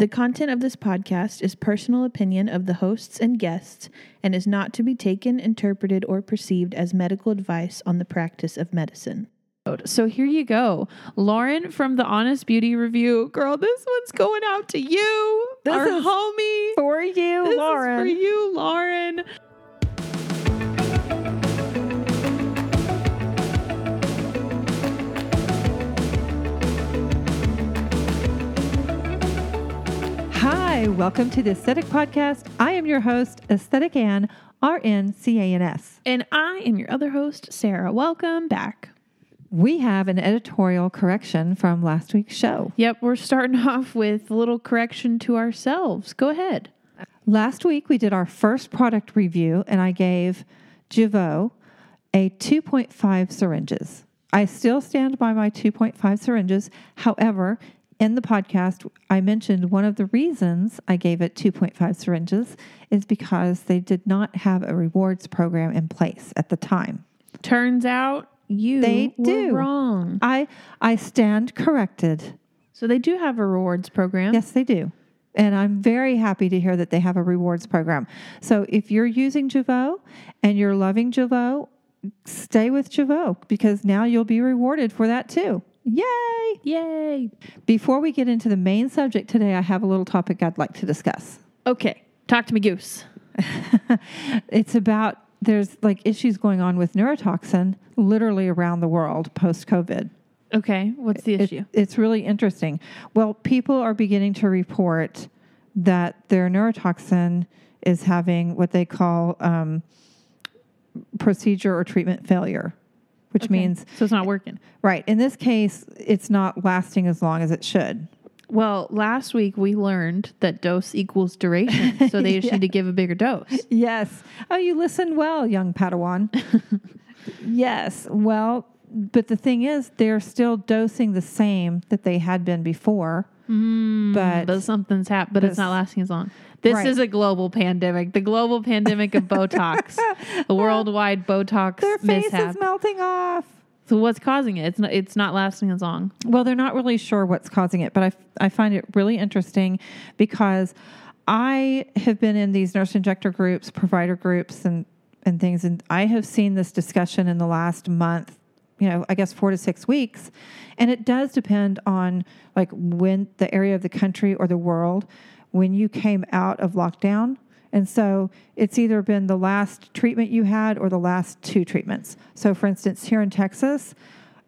The content of this podcast is personal opinion of the hosts and guests and is not to be taken, interpreted, or perceived as medical advice on the practice of medicine. So here you go. Lauren from the Honest Beauty Review. Girl, this one's going out to you. This our is homie. For you, This Lauren. is for you, Lauren. Hi, welcome to the Aesthetic Podcast. I am your host, Aesthetic Anne, RN CANS. And I am your other host, Sarah. Welcome back. We have an editorial correction from last week's show. Yep, we're starting off with a little correction to ourselves. Go ahead. Last week, we did our first product review, and I gave Jeuveau a 2.5 syringes. I still stand by my 2.5 syringes. However, in the podcast, I mentioned one of the reasons I gave it 2.5 syringes is because they did not have a rewards program in place at the time. Turns out you They were do. wrong. I I stand corrected. So they do have a rewards program. Yes, they do. And I'm very happy to hear that they have a rewards program. So if you're using Jeuveau and you're loving Jeuveau, stay with Jeuveau because now you'll be rewarded for that too. Yay! Yay. Before we get into the main subject today, I have a little topic I'd like to discuss. Okay. Talk to me, Goose. it's about there's like issues going on with neurotoxin literally around the world post COVID. Okay. What's the It- issue? it's really interesting. Well, people are beginning to report that their neurotoxin is having what they call um, procedure or treatment failure, which Okay. means, so it's not working. right, in this case, it's not lasting as long as it should. Well, last week we learned that dose equals duration. So they just need to give a bigger dose. Yes. Oh, you listened well, young Padawan. yes. Well, but the thing is, they're still dosing the same that they had been before. Mm, but But something's happened, but it's not lasting as long. This Right. is a global pandemic, the global pandemic of Botox, the worldwide Botox their face mishap. is melting off. so what's causing it? It's not. It's not lasting as long. Well, they're not really sure what's causing it, but I, I find it really interesting because I have been in these nurse injector groups, provider groups, and, and things, and I have seen this discussion in the last month, you know, I guess four to six weeks. And it does depend on like when the area of the country or the world when you came out of lockdown. And so it's either been the last treatment you had or the last two treatments. So, for instance, here in Texas,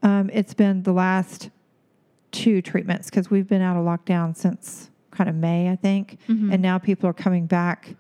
um, it's been the last two treatments because we've been out of lockdown since kind of May, I think, and now people are coming back.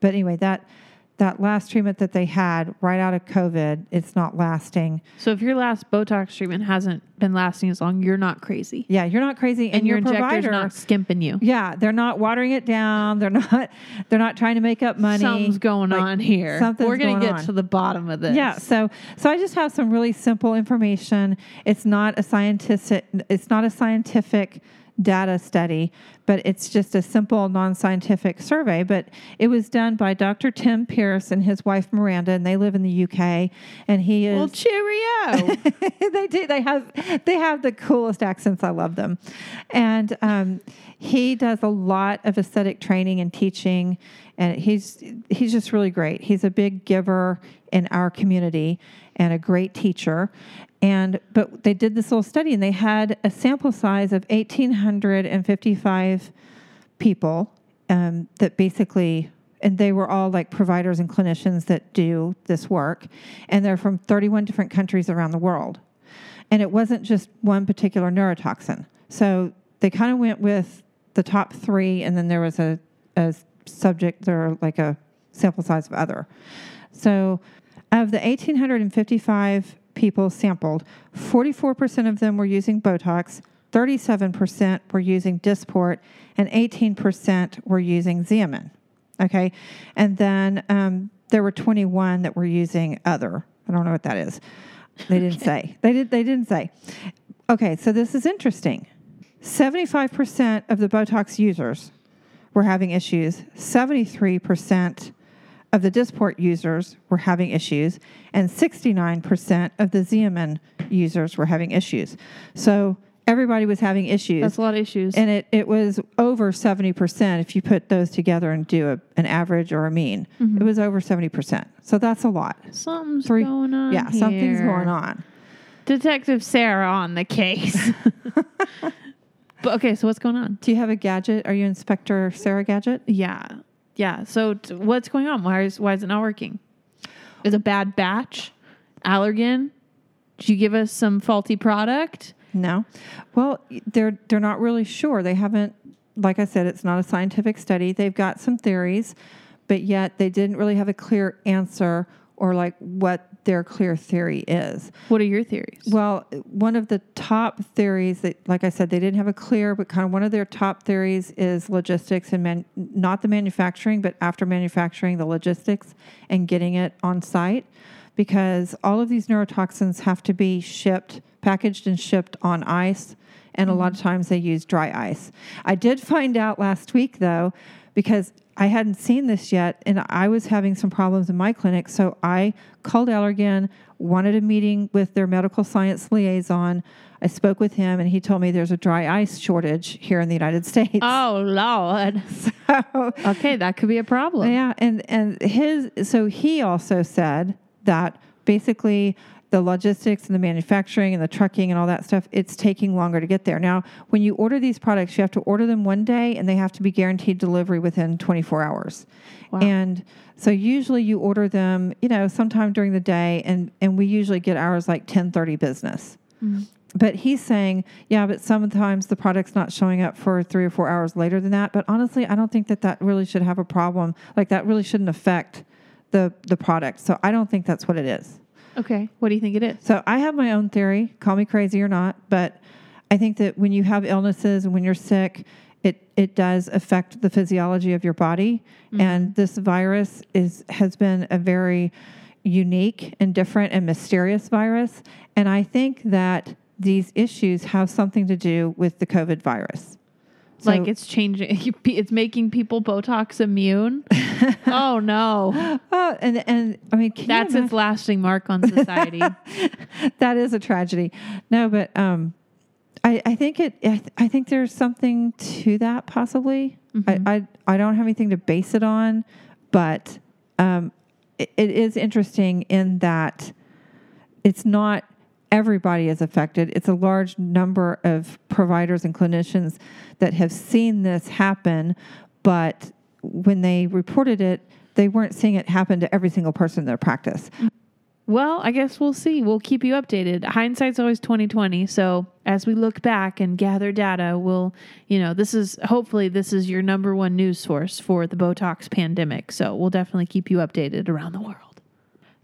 But anyway, that that last treatment that they had right out of COVID, it's not lasting. So if your last Botox treatment hasn't been lasting as long, you're not crazy, Yeah, you're not crazy, and, and, your, your injector's provider. not skimping you. yeah, they're not watering it down. They're not. They're not trying to make up money. Something's going Like, on here. something's We're gonna going get on. to the bottom of this. Yeah, so so I just have some really simple information. It's not a scientific it's not a scientific data study, but it's just a simple non-scientific survey, but it was done by Dr. Tim Pierce and his wife Miranda and they live in the UK and he is Well, cheerio. they do. They have they have the coolest accents. I love them, and um, he does a lot of aesthetic training and teaching, and he's he's just really great. He's a big giver in our community and a great teacher. And but they did this little study, and they had a sample size of eighteen hundred and fifty-five people um, that basically and they were all like providers and clinicians that do this work. And they're from 31 different countries around the world. And it wasn't just one particular neurotoxin. So they kind of went with the top three and then there was a, a subject or like a sample size of other. So of the 1855 people sampled 44% of them were using botox 37% were using Dysport, and 18% were using Xeomin. Okay, and then um, there were 21 that were using other. I don't know what that is. They didn't say. They did. They didn't say. Okay, so this is interesting. 75% of the Botox users were having issues. 73% of the Dysport users were having issues, and 69% of the Xeomin users were having issues. So everybody was having issues. That's a lot of issues. and it, it was over 70% if you put those together and do a, an average or a mean. Mm-hmm. It was over 70%. So that's a lot. Something's Three- going on. yeah, something's going on. Detective Sarah on the case. but okay, so what's going on? Do you have a gadget? Are you Inspector Sarah Gadget? Yeah, yeah. So t- what's going on? Why is why is it not working? Is a bad batch? Allergen? Did you give us some faulty product? No. Well, they're they're not really sure. They haven't like I said it's not a scientific study. They've got some theories, but yet they didn't really have a clear answer or like what their clear theory is. What are your theories? Well, one of the top theories that like I said they didn't have a clear but kind of one of their top theories is logistics and man, not the manufacturing but after manufacturing the logistics and getting it on site because all of these neurotoxins have to be shipped, packaged and shipped on ice, and a lot mm-hmm. of times they use dry ice. I did find out last week though, because I hadn't seen this yet, and I was having some problems in my clinic, so I called Allergan, wanted a meeting with their medical science liaison. I spoke with him, and he told me there's a dry ice shortage here in the United States. oh Lord. So, Okay, that could be a problem. yeah, and and his so he also said that basically the logistics and the manufacturing and the trucking and all that stuff it's taking longer to get there. Now, when you order these products, you have to order them one day and they have to be guaranteed delivery within 24 hours. Wow. And so usually you order them, you know, sometime during the day and and we usually get ours like 10:30 business. Hmm. But he's saying, yeah, but sometimes the product's not showing up for three or four hours later than that. But honestly, I don't think that that really should have a problem. Like that really shouldn't affect the the product. So I don't think that's what it is. Okay. What do you think it is? So I have my own theory. Call me crazy or not, but I think that when you have illnesses and when you're sick, it it does affect the physiology of your body. Mm-hmm. And this virus is has been a very unique and different and mysterious virus. And I think that these issues have something to do with the COVID virus. So- like it's changing. It's making people Botox immune. oh no, Oh, and and I mean, that's its lasting mark on society. that is a tragedy. No, but um, I, I think it. I, th- I think there's something to that possibly. I, I I don't have anything to base it on, but um, it, it is interesting in that it's not everybody is affected. It's a large number of providers and clinicians that have seen this happen, but when they reported it, they weren't seeing it happen to every single person in their practice. Well, I guess we'll see. We'll keep you updated. Hindsight's always 2020. So as we look back and gather data, we'll, you know, this is hopefully this is your number one news source for the Botox pandemic. So we'll definitely keep you updated around the world.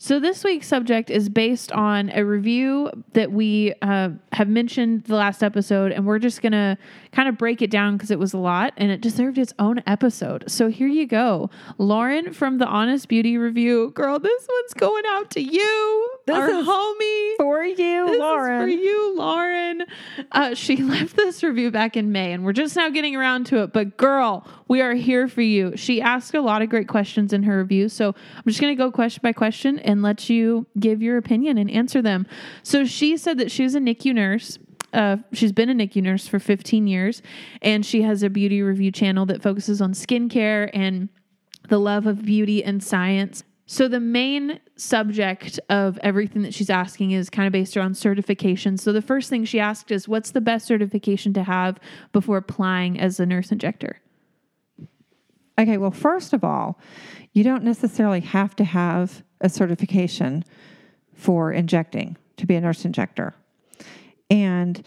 So this week's subject is based on a review that we uh, have mentioned the last episode, and we're just gonna kind of break it down because it was a lot and it deserved its own episode. So here you go, Lauren from the Honest Beauty Review. Girl, this one's going out to you, This our homie. For you, This Lauren. is for you, Lauren. Uh, she left this review back in May, and we're just now getting around to it. But girl, we are here for you. She asked a lot of great questions in her review, so I'm just going to go question by question and let you give your opinion and answer them. So she said that she was a NICU nurse. Uh, she's been a NICU nurse for 15 years, and she has a beauty review channel that focuses on skincare and the love of beauty and science. So, the main subject of everything that she's asking is kind of based around certification. So, the first thing she asked is what's the best certification to have before applying as a nurse injector? Okay, well, first of all, you don't necessarily have to have a certification for injecting to be a nurse injector. And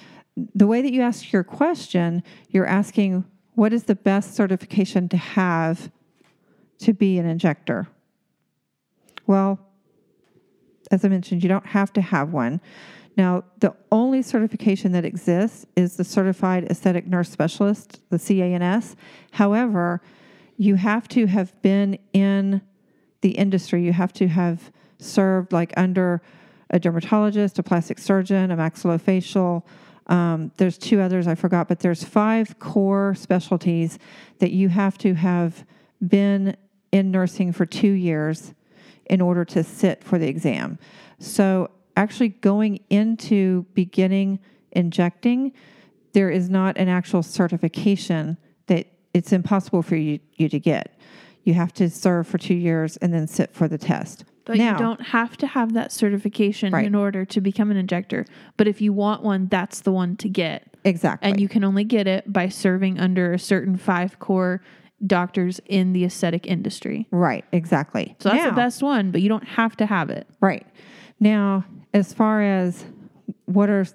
the way that you ask your question, you're asking what is the best certification to have to be an injector? Well, as I mentioned, you don't have to have one. Now, the only certification that exists is the Certified Aesthetic Nurse Specialist, the CANS. However, you have to have been in the industry. You have to have served like under a dermatologist, a plastic surgeon, a maxillofacial. Um, there's two others I forgot, but there's five core specialties that you have to have been in nursing for two years in order to sit for the exam. So, actually, going into beginning injecting, there is not an actual certification that it's impossible for you, you to get. You have to serve for two years and then sit for the test. But now, you don't have to have that certification Right. in order to become an injector. But if you want one, that's the one to get. exactly. And you can only get it by serving under a certain five core doctors in the aesthetic industry. right, exactly. So that's Now- the best one, but you don't have to have it. Right. Now, as far as what are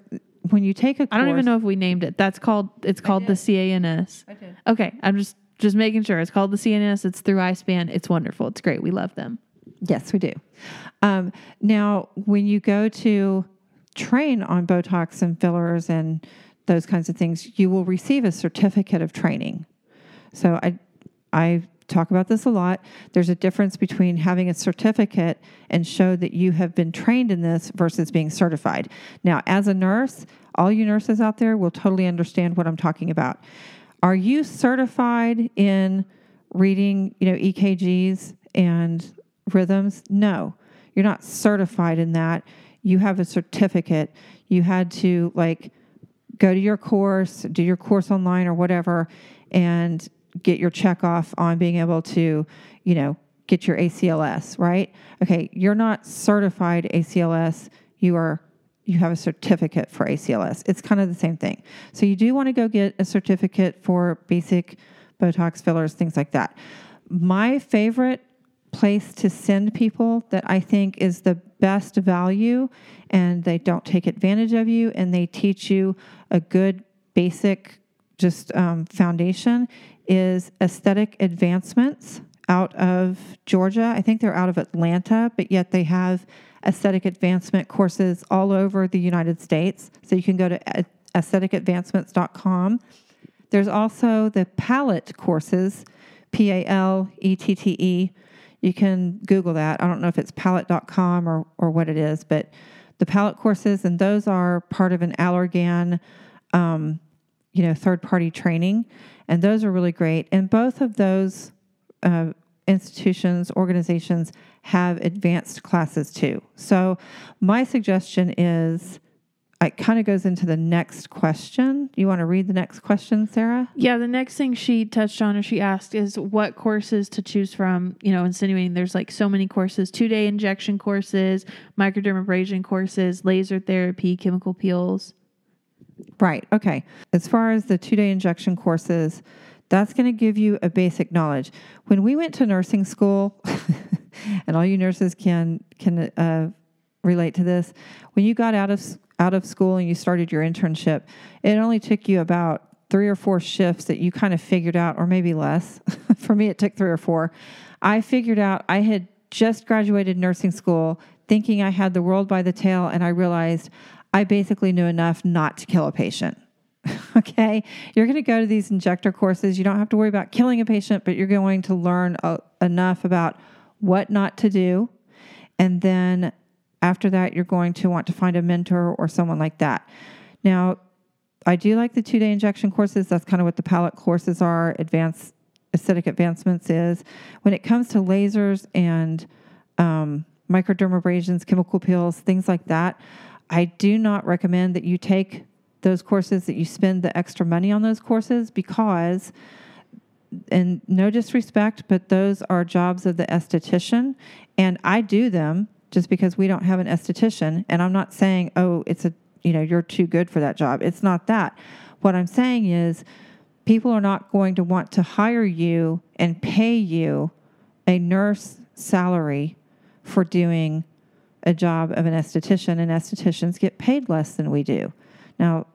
when you take a course, I don't even know if we named it. That's called it's called the CANS. I did. Okay, I'm just just making sure. It's called the CNS. It's through ISPAN. It's wonderful. It's great. We love them. Yes, we do. Um, now, when you go to train on Botox and fillers and those kinds of things, you will receive a certificate of training. So I, I talk about this a lot. There's a difference between having a certificate and show that you have been trained in this versus being certified. Now, as a nurse, all you nurses out there will totally understand what I'm talking about. Are you certified in reading, you know, EKGs and rhythms? No, you're not certified in that. You have a certificate. You had to like go to your course, do your course online or whatever, and get your check off on being able to, you know, get your ACLS, right? Okay, you're not certified ACLS. You are you have a certificate for ACLS. It's kind of the same thing. So you do want to go get a certificate for basic Botox fillers, things like that. My favorite place to send people that I think is the best value and they don't take advantage of you and they teach you a good basic just um, foundation is aesthetic advancements out of Georgia. I think they're out of Atlanta, but yet they have aesthetic advancement courses all over the United States. So you can go to aestheticadvancements.com. There's also the palette courses, P A L E T T E. You can Google that. I don't know if it's palette.com or, or what it is, but the palette courses, and those are part of an Allergan, um, you know, third party training. And those are really great. And both of those uh, institutions, organizations have advanced classes too. So my suggestion is it kind of goes into the next question. You want to read the next question, Sarah? Yeah, the next thing she touched on or she asked is what courses to choose from, you know, insinuating there's like so many courses, two day injection courses, microdermabrasion courses, laser therapy, chemical peels. Right. Okay. As far as the two day injection courses, that's going to give you a basic knowledge. When we went to nursing school, and all you nurses can can uh, relate to this, when you got out of out of school and you started your internship, it only took you about three or four shifts that you kind of figured out, or maybe less. For me, it took three or four. I figured out I had just graduated nursing school, thinking I had the world by the tail, and I realized I basically knew enough not to kill a patient. okay, you're going to go to these injector courses. You don't have to worry about killing a patient, but you're going to learn uh, enough about what not to do. And then after that, you're going to want to find a mentor or someone like that. Now, I do like the two day injection courses. That's kind of what the palette courses are. Advanced aesthetic advancements is. When it comes to lasers and um, microdermabrasions, chemical peels, things like that, I do not recommend that you take those courses, that you spend the extra money on those courses because, and no disrespect, but those are jobs of the esthetician. And I do them just because we don't have an esthetician. And I'm not saying, oh, it's a, you know, you're too good for that job. It's not that. What I'm saying is, people are not going to want to hire you and pay you a nurse salary for doing a job of an esthetician, and estheticians get paid less than we do. Now,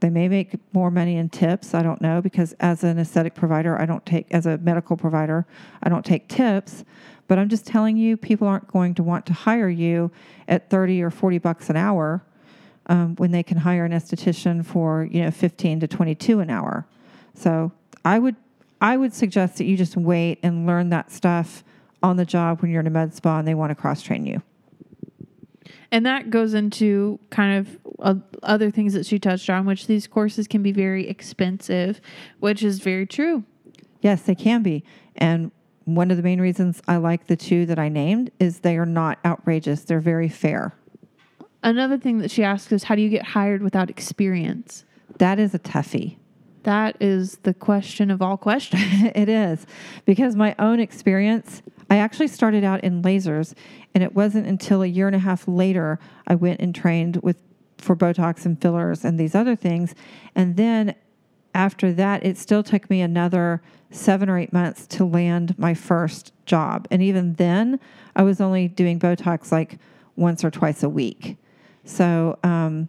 they may make more money in tips. I don't know because as an aesthetic provider, I don't take, as a medical provider, I don't take tips. But I'm just telling you, people aren't going to want to hire you at 30 or 40 bucks an hour um, when they can hire an esthetician for, you know, 15 to 22 an hour. So I would, I would suggest that you just wait and learn that stuff on the job when you're in a med spa and they want to cross train you. And that goes into kind of uh, other things that she touched on, which these courses can be very expensive, which is very true. Yes, they can be. And one of the main reasons I like the two that I named is they are not outrageous. They're very fair. Another thing that she asked is how do you get hired without experience? that is a toughie. That is the question of all questions. it is because my own experience, I actually started out in lasers, and it wasn't until a year and a half later I went and trained with for Botox and fillers and these other things. And then after that, it still took me another seven or eight months to land my first job. And even then, I was only doing Botox like once or twice a week. So um,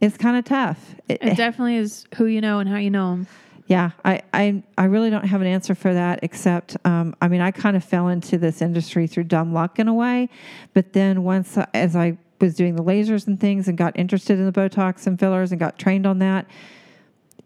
it's kind of tough. It, it definitely is who you know and how you know them. Yeah, I, I, I really don't have an answer for that except, um, I mean, I kind of fell into this industry through dumb luck in a way. But then once, as I was doing the lasers and things and got interested in the Botox and fillers and got trained on that,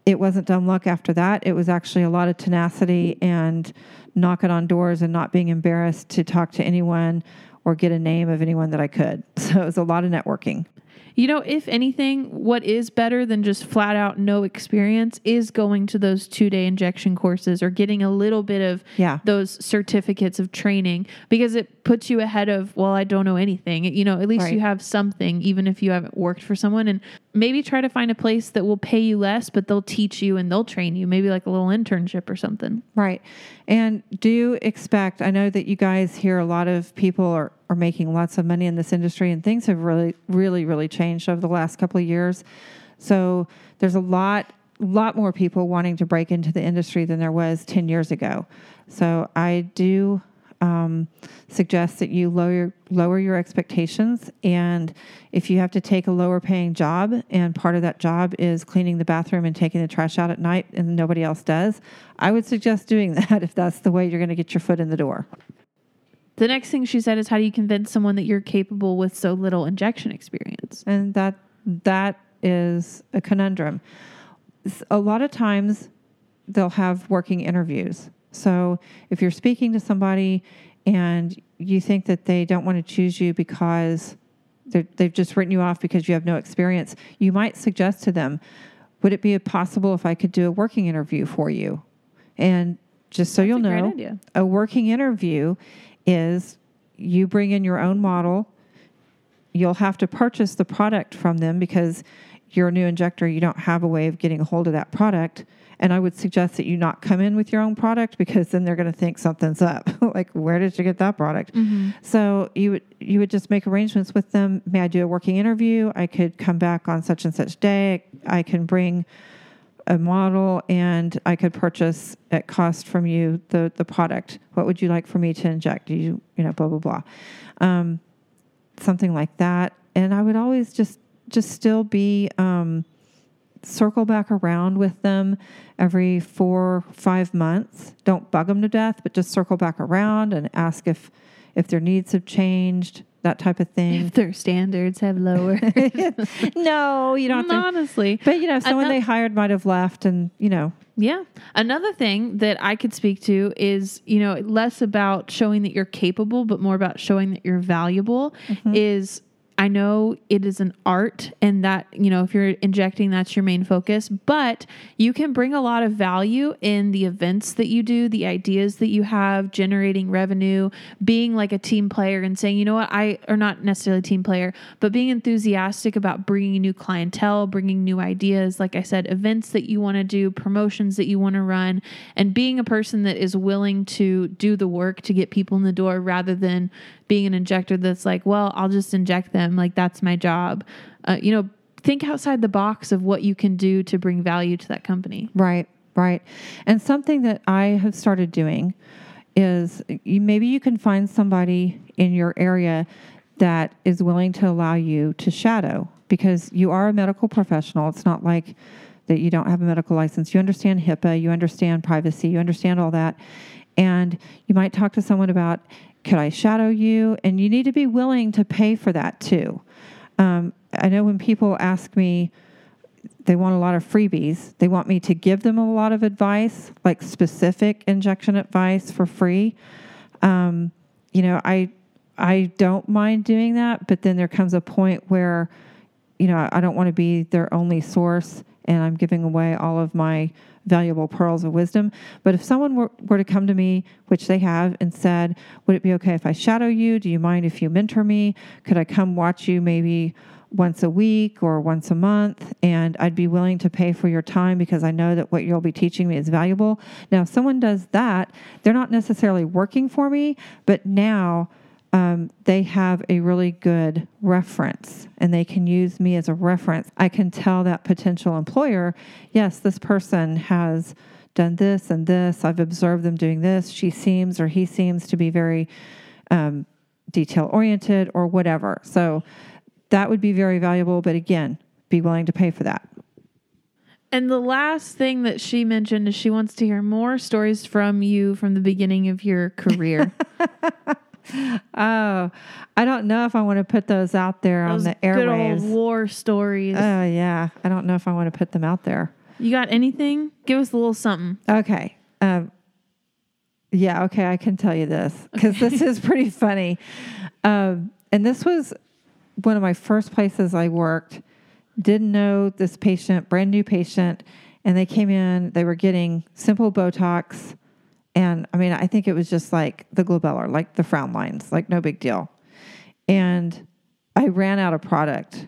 it wasn't dumb luck after that. It was actually a lot of tenacity and knocking on doors and not being embarrassed to talk to anyone or get a name of anyone that I could. So it was a lot of networking. You know, if anything, what is better than just flat out no experience is going to those two day injection courses or getting a little bit of yeah. those certificates of training because it puts you ahead of, well, I don't know anything. You know, at least right. you have something, even if you haven't worked for someone. And maybe try to find a place that will pay you less, but they'll teach you and they'll train you, maybe like a little internship or something. Right. And do you expect, I know that you guys hear a lot of people are are making lots of money in this industry, and things have really, really, really changed over the last couple of years. So there's a lot, lot more people wanting to break into the industry than there was 10 years ago. So I do um, suggest that you lower lower your expectations, and if you have to take a lower paying job, and part of that job is cleaning the bathroom and taking the trash out at night, and nobody else does, I would suggest doing that if that's the way you're going to get your foot in the door. The next thing she said is how do you convince someone that you're capable with so little injection experience? And that that is a conundrum. A lot of times they'll have working interviews. So if you're speaking to somebody and you think that they don't want to choose you because they've just written you off because you have no experience, you might suggest to them, would it be possible if I could do a working interview for you? And just so That's you'll know, a working interview is you bring in your own model. You'll have to purchase the product from them because you're a new injector. You don't have a way of getting a hold of that product. And I would suggest that you not come in with your own product because then they're going to think something's up. like, where did you get that product? Mm-hmm. So you would you would just make arrangements with them. May I do a working interview? I could come back on such and such day. I can bring a model and I could purchase at cost from you the the product. What would you like for me to inject? Do you you know blah blah blah, um, something like that. And I would always just just still be um, circle back around with them every four five months. Don't bug them to death, but just circle back around and ask if if their needs have changed that type of thing. If their standards have lowered. no, you don't. honestly, but you know, someone they hired might have left, and you know. Yeah. Another thing that I could speak to is, you know, less about showing that you're capable, but more about showing that you're valuable. Mm-hmm. Is I know it is an art and that, you know, if you're injecting, that's your main focus, but you can bring a lot of value in the events that you do, the ideas that you have, generating revenue, being like a team player and saying, you know what, I, or not necessarily a team player, but being enthusiastic about bringing new clientele, bringing new ideas. Like I said, events that you want to do, promotions that you want to run, and being a person that is willing to do the work to get people in the door rather than being an injector that's like, well, I'll just inject them. Like that's my job. Uh, you know, think outside the box of what you can do to bring value to that company. Right, right. And something that I have started doing is maybe you can find somebody in your area that is willing to allow you to shadow because you are a medical professional. It's not like that you don't have a medical license. You understand HIPAA, you understand privacy, you understand all that. And you might talk to someone about, could I shadow you? And you need to be willing to pay for that too. Um, I know when people ask me, they want a lot of freebies. They want me to give them a lot of advice, like specific injection advice for free. Um, you know, I I don't mind doing that, but then there comes a point where, you know, I don't want to be their only source, and I'm giving away all of my valuable pearls of wisdom. But if someone were, were to come to me, which they have, and said, Would it be okay if I shadow you? Do you mind if you mentor me? Could I come watch you maybe once a week or once a month, and I'd be willing to pay for your time because I know that what you'll be teaching me is valuable. Now, if someone does that, they're not necessarily working for me, but now um, they have a really good reference and they can use me as a reference. I can tell that potential employer, yes, this person has done this and this. I've observed them doing this. She seems or he seems to be very um, detail oriented or whatever. So that would be very valuable. But again, be willing to pay for that. And the last thing that she mentioned is she wants to hear more stories from you from the beginning of your career. oh, I don't know if I want to put those out there Those on the good old war stories. Oh, yeah. I don't know if I want to put them out there. you got anything? Give us a little something. Okay. Um, yeah, okay, I can tell you this because this is pretty funny. Um, and this was one of my first places I worked. Didn't know this patient, brand new patient, and they came in, they were getting simple Botox. And I mean, I think it was just like the glabellar, like the frown lines, like no big deal. And I ran out of product.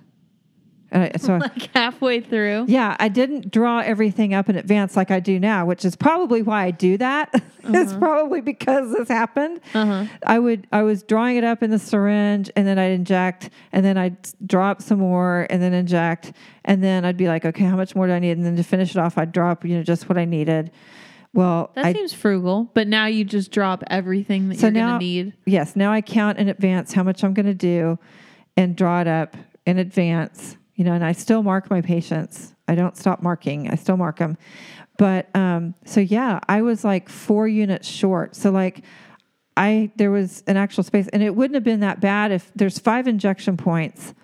Uh, so Like halfway through. yeah, I didn't draw everything up in advance like I do now, which is probably why I do that. it's probably because this happened. Uh-huh. I would I was drawing it up in the syringe and then I'd inject and then I'd draw up some more and then inject and then I'd be like, okay, how much more do I need? And then to finish it off, I'd drop you know just what I needed. Well, That I seems frugal, but now you just drop everything that So you're going to need. yes, now I count in advance how much I'm going to do and draw it up in advance, you know, and I still mark my patients. I don't stop marking. I still mark them. But um so yeah, I was like 4 units short. So like I there was an actual space and it wouldn't have been that bad if there's 5 injection points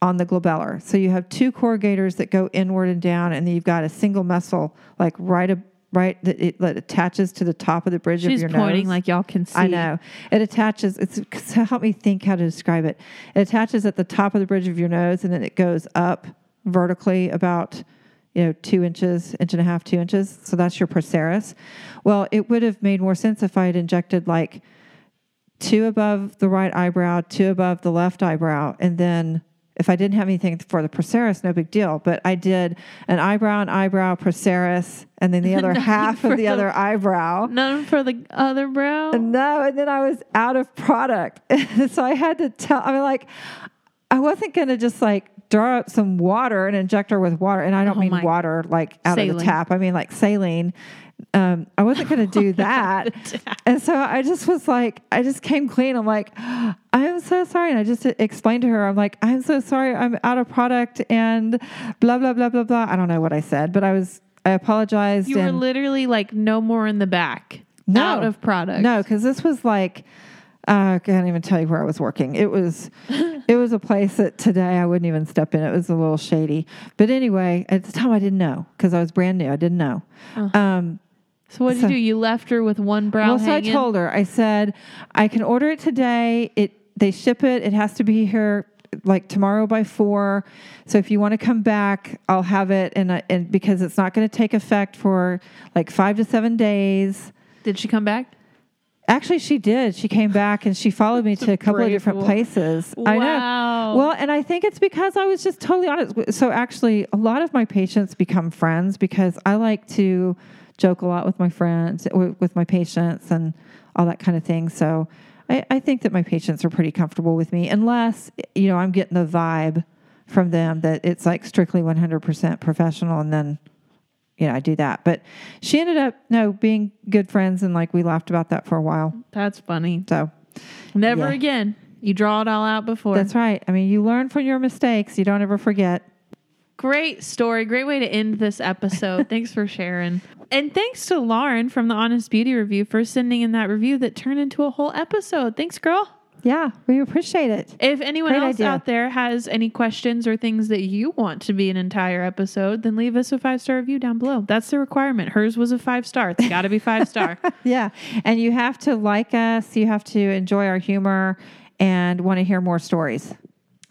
on the glabellar. So you have two corrugators that go inward and down and then you've got a single muscle like right a, right that it attaches to the top of the bridge She's of your nose. She's pointing like y'all can see. I know. It attaches, it's so help me think how to describe it. It attaches at the top of the bridge of your nose and then it goes up vertically about, you know, two inches, inch and a half, two inches. So that's your procerus. Well, it would have made more sense if I had injected like two above the right eyebrow, two above the left eyebrow, and then if I didn't have anything for the procerus, no big deal. But I did an eyebrow and eyebrow procerus, and then the other half of the the- other eyebrow. None for the other brow. No, and then I was out of product. so I had to tell, I mean, like, I wasn't going to just like draw up some water and inject her with water. And I don't Oh mean water like out of the tap, I mean like saline. Um, I wasn't going to do that. and so I just was like, I just came clean. I'm like, I'm so sorry. And I just explained to her, I'm like, I'm so sorry. I'm out of product and blah, blah, blah, blah, blah. I don't know what I said, but I was, I apologized. You were and literally like no more in the back. No. Out of product. No, because this was like uh, I can't even tell you where I was working. It was it was a place that today I wouldn't even step in. It was a little shady. But anyway, at the time I didn't know because I was brand new. I didn't know. Um, So what did So- you do? You left her with one brow well, so I told her. I said I can order it today. It they ship it. It has to be here like tomorrow by four. So if you want to come back, I'll have it. And I- and because it's not going to take effect for like five to seven days. Did she come back? Actually, she did. She came back and she followed me to a couple of different places. I know. Wow. Well, and I think it's because I was just totally honest. So actually, a lot of my patients become friends because I like to joke a lot with my friends, with with my patients, and all that kind of thing. So I, I think that my patients are pretty comfortable with me, unless you know I'm getting the vibe from them that it's like strictly 100% professional, and then you know I do that. But she ended up no being good friends, and like we laughed about that for a while. That's funny. So Never Yeah. again. You draw it all out before. that's right. I mean, you learn from your mistakes. You don't ever forget. Great story. Great way to end this episode. thanks for sharing. And thanks to Lauren from the Honest Beauty Review for sending in that review that turned into a whole episode. Thanks, girl. Yeah, we appreciate it. If anyone Great else idea. out there has any questions or things that you want to be an entire episode, then leave us a five star review down below. That's the requirement. Hers was a five star. It's got to be five star. Yeah. And you have to like us, you have to enjoy our humor and want to hear more stories.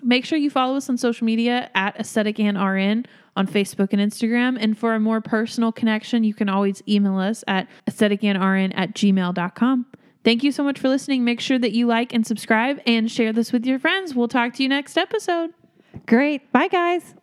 Make sure you follow us on social media at Aesthetic Anne RN on Facebook and Instagram. And for a more personal connection, you can always email us at aestheticandrn at gmail.com. Thank you so much for listening. Make sure that you like and subscribe and share this with your friends. We'll talk to you next episode. Great. Bye, guys.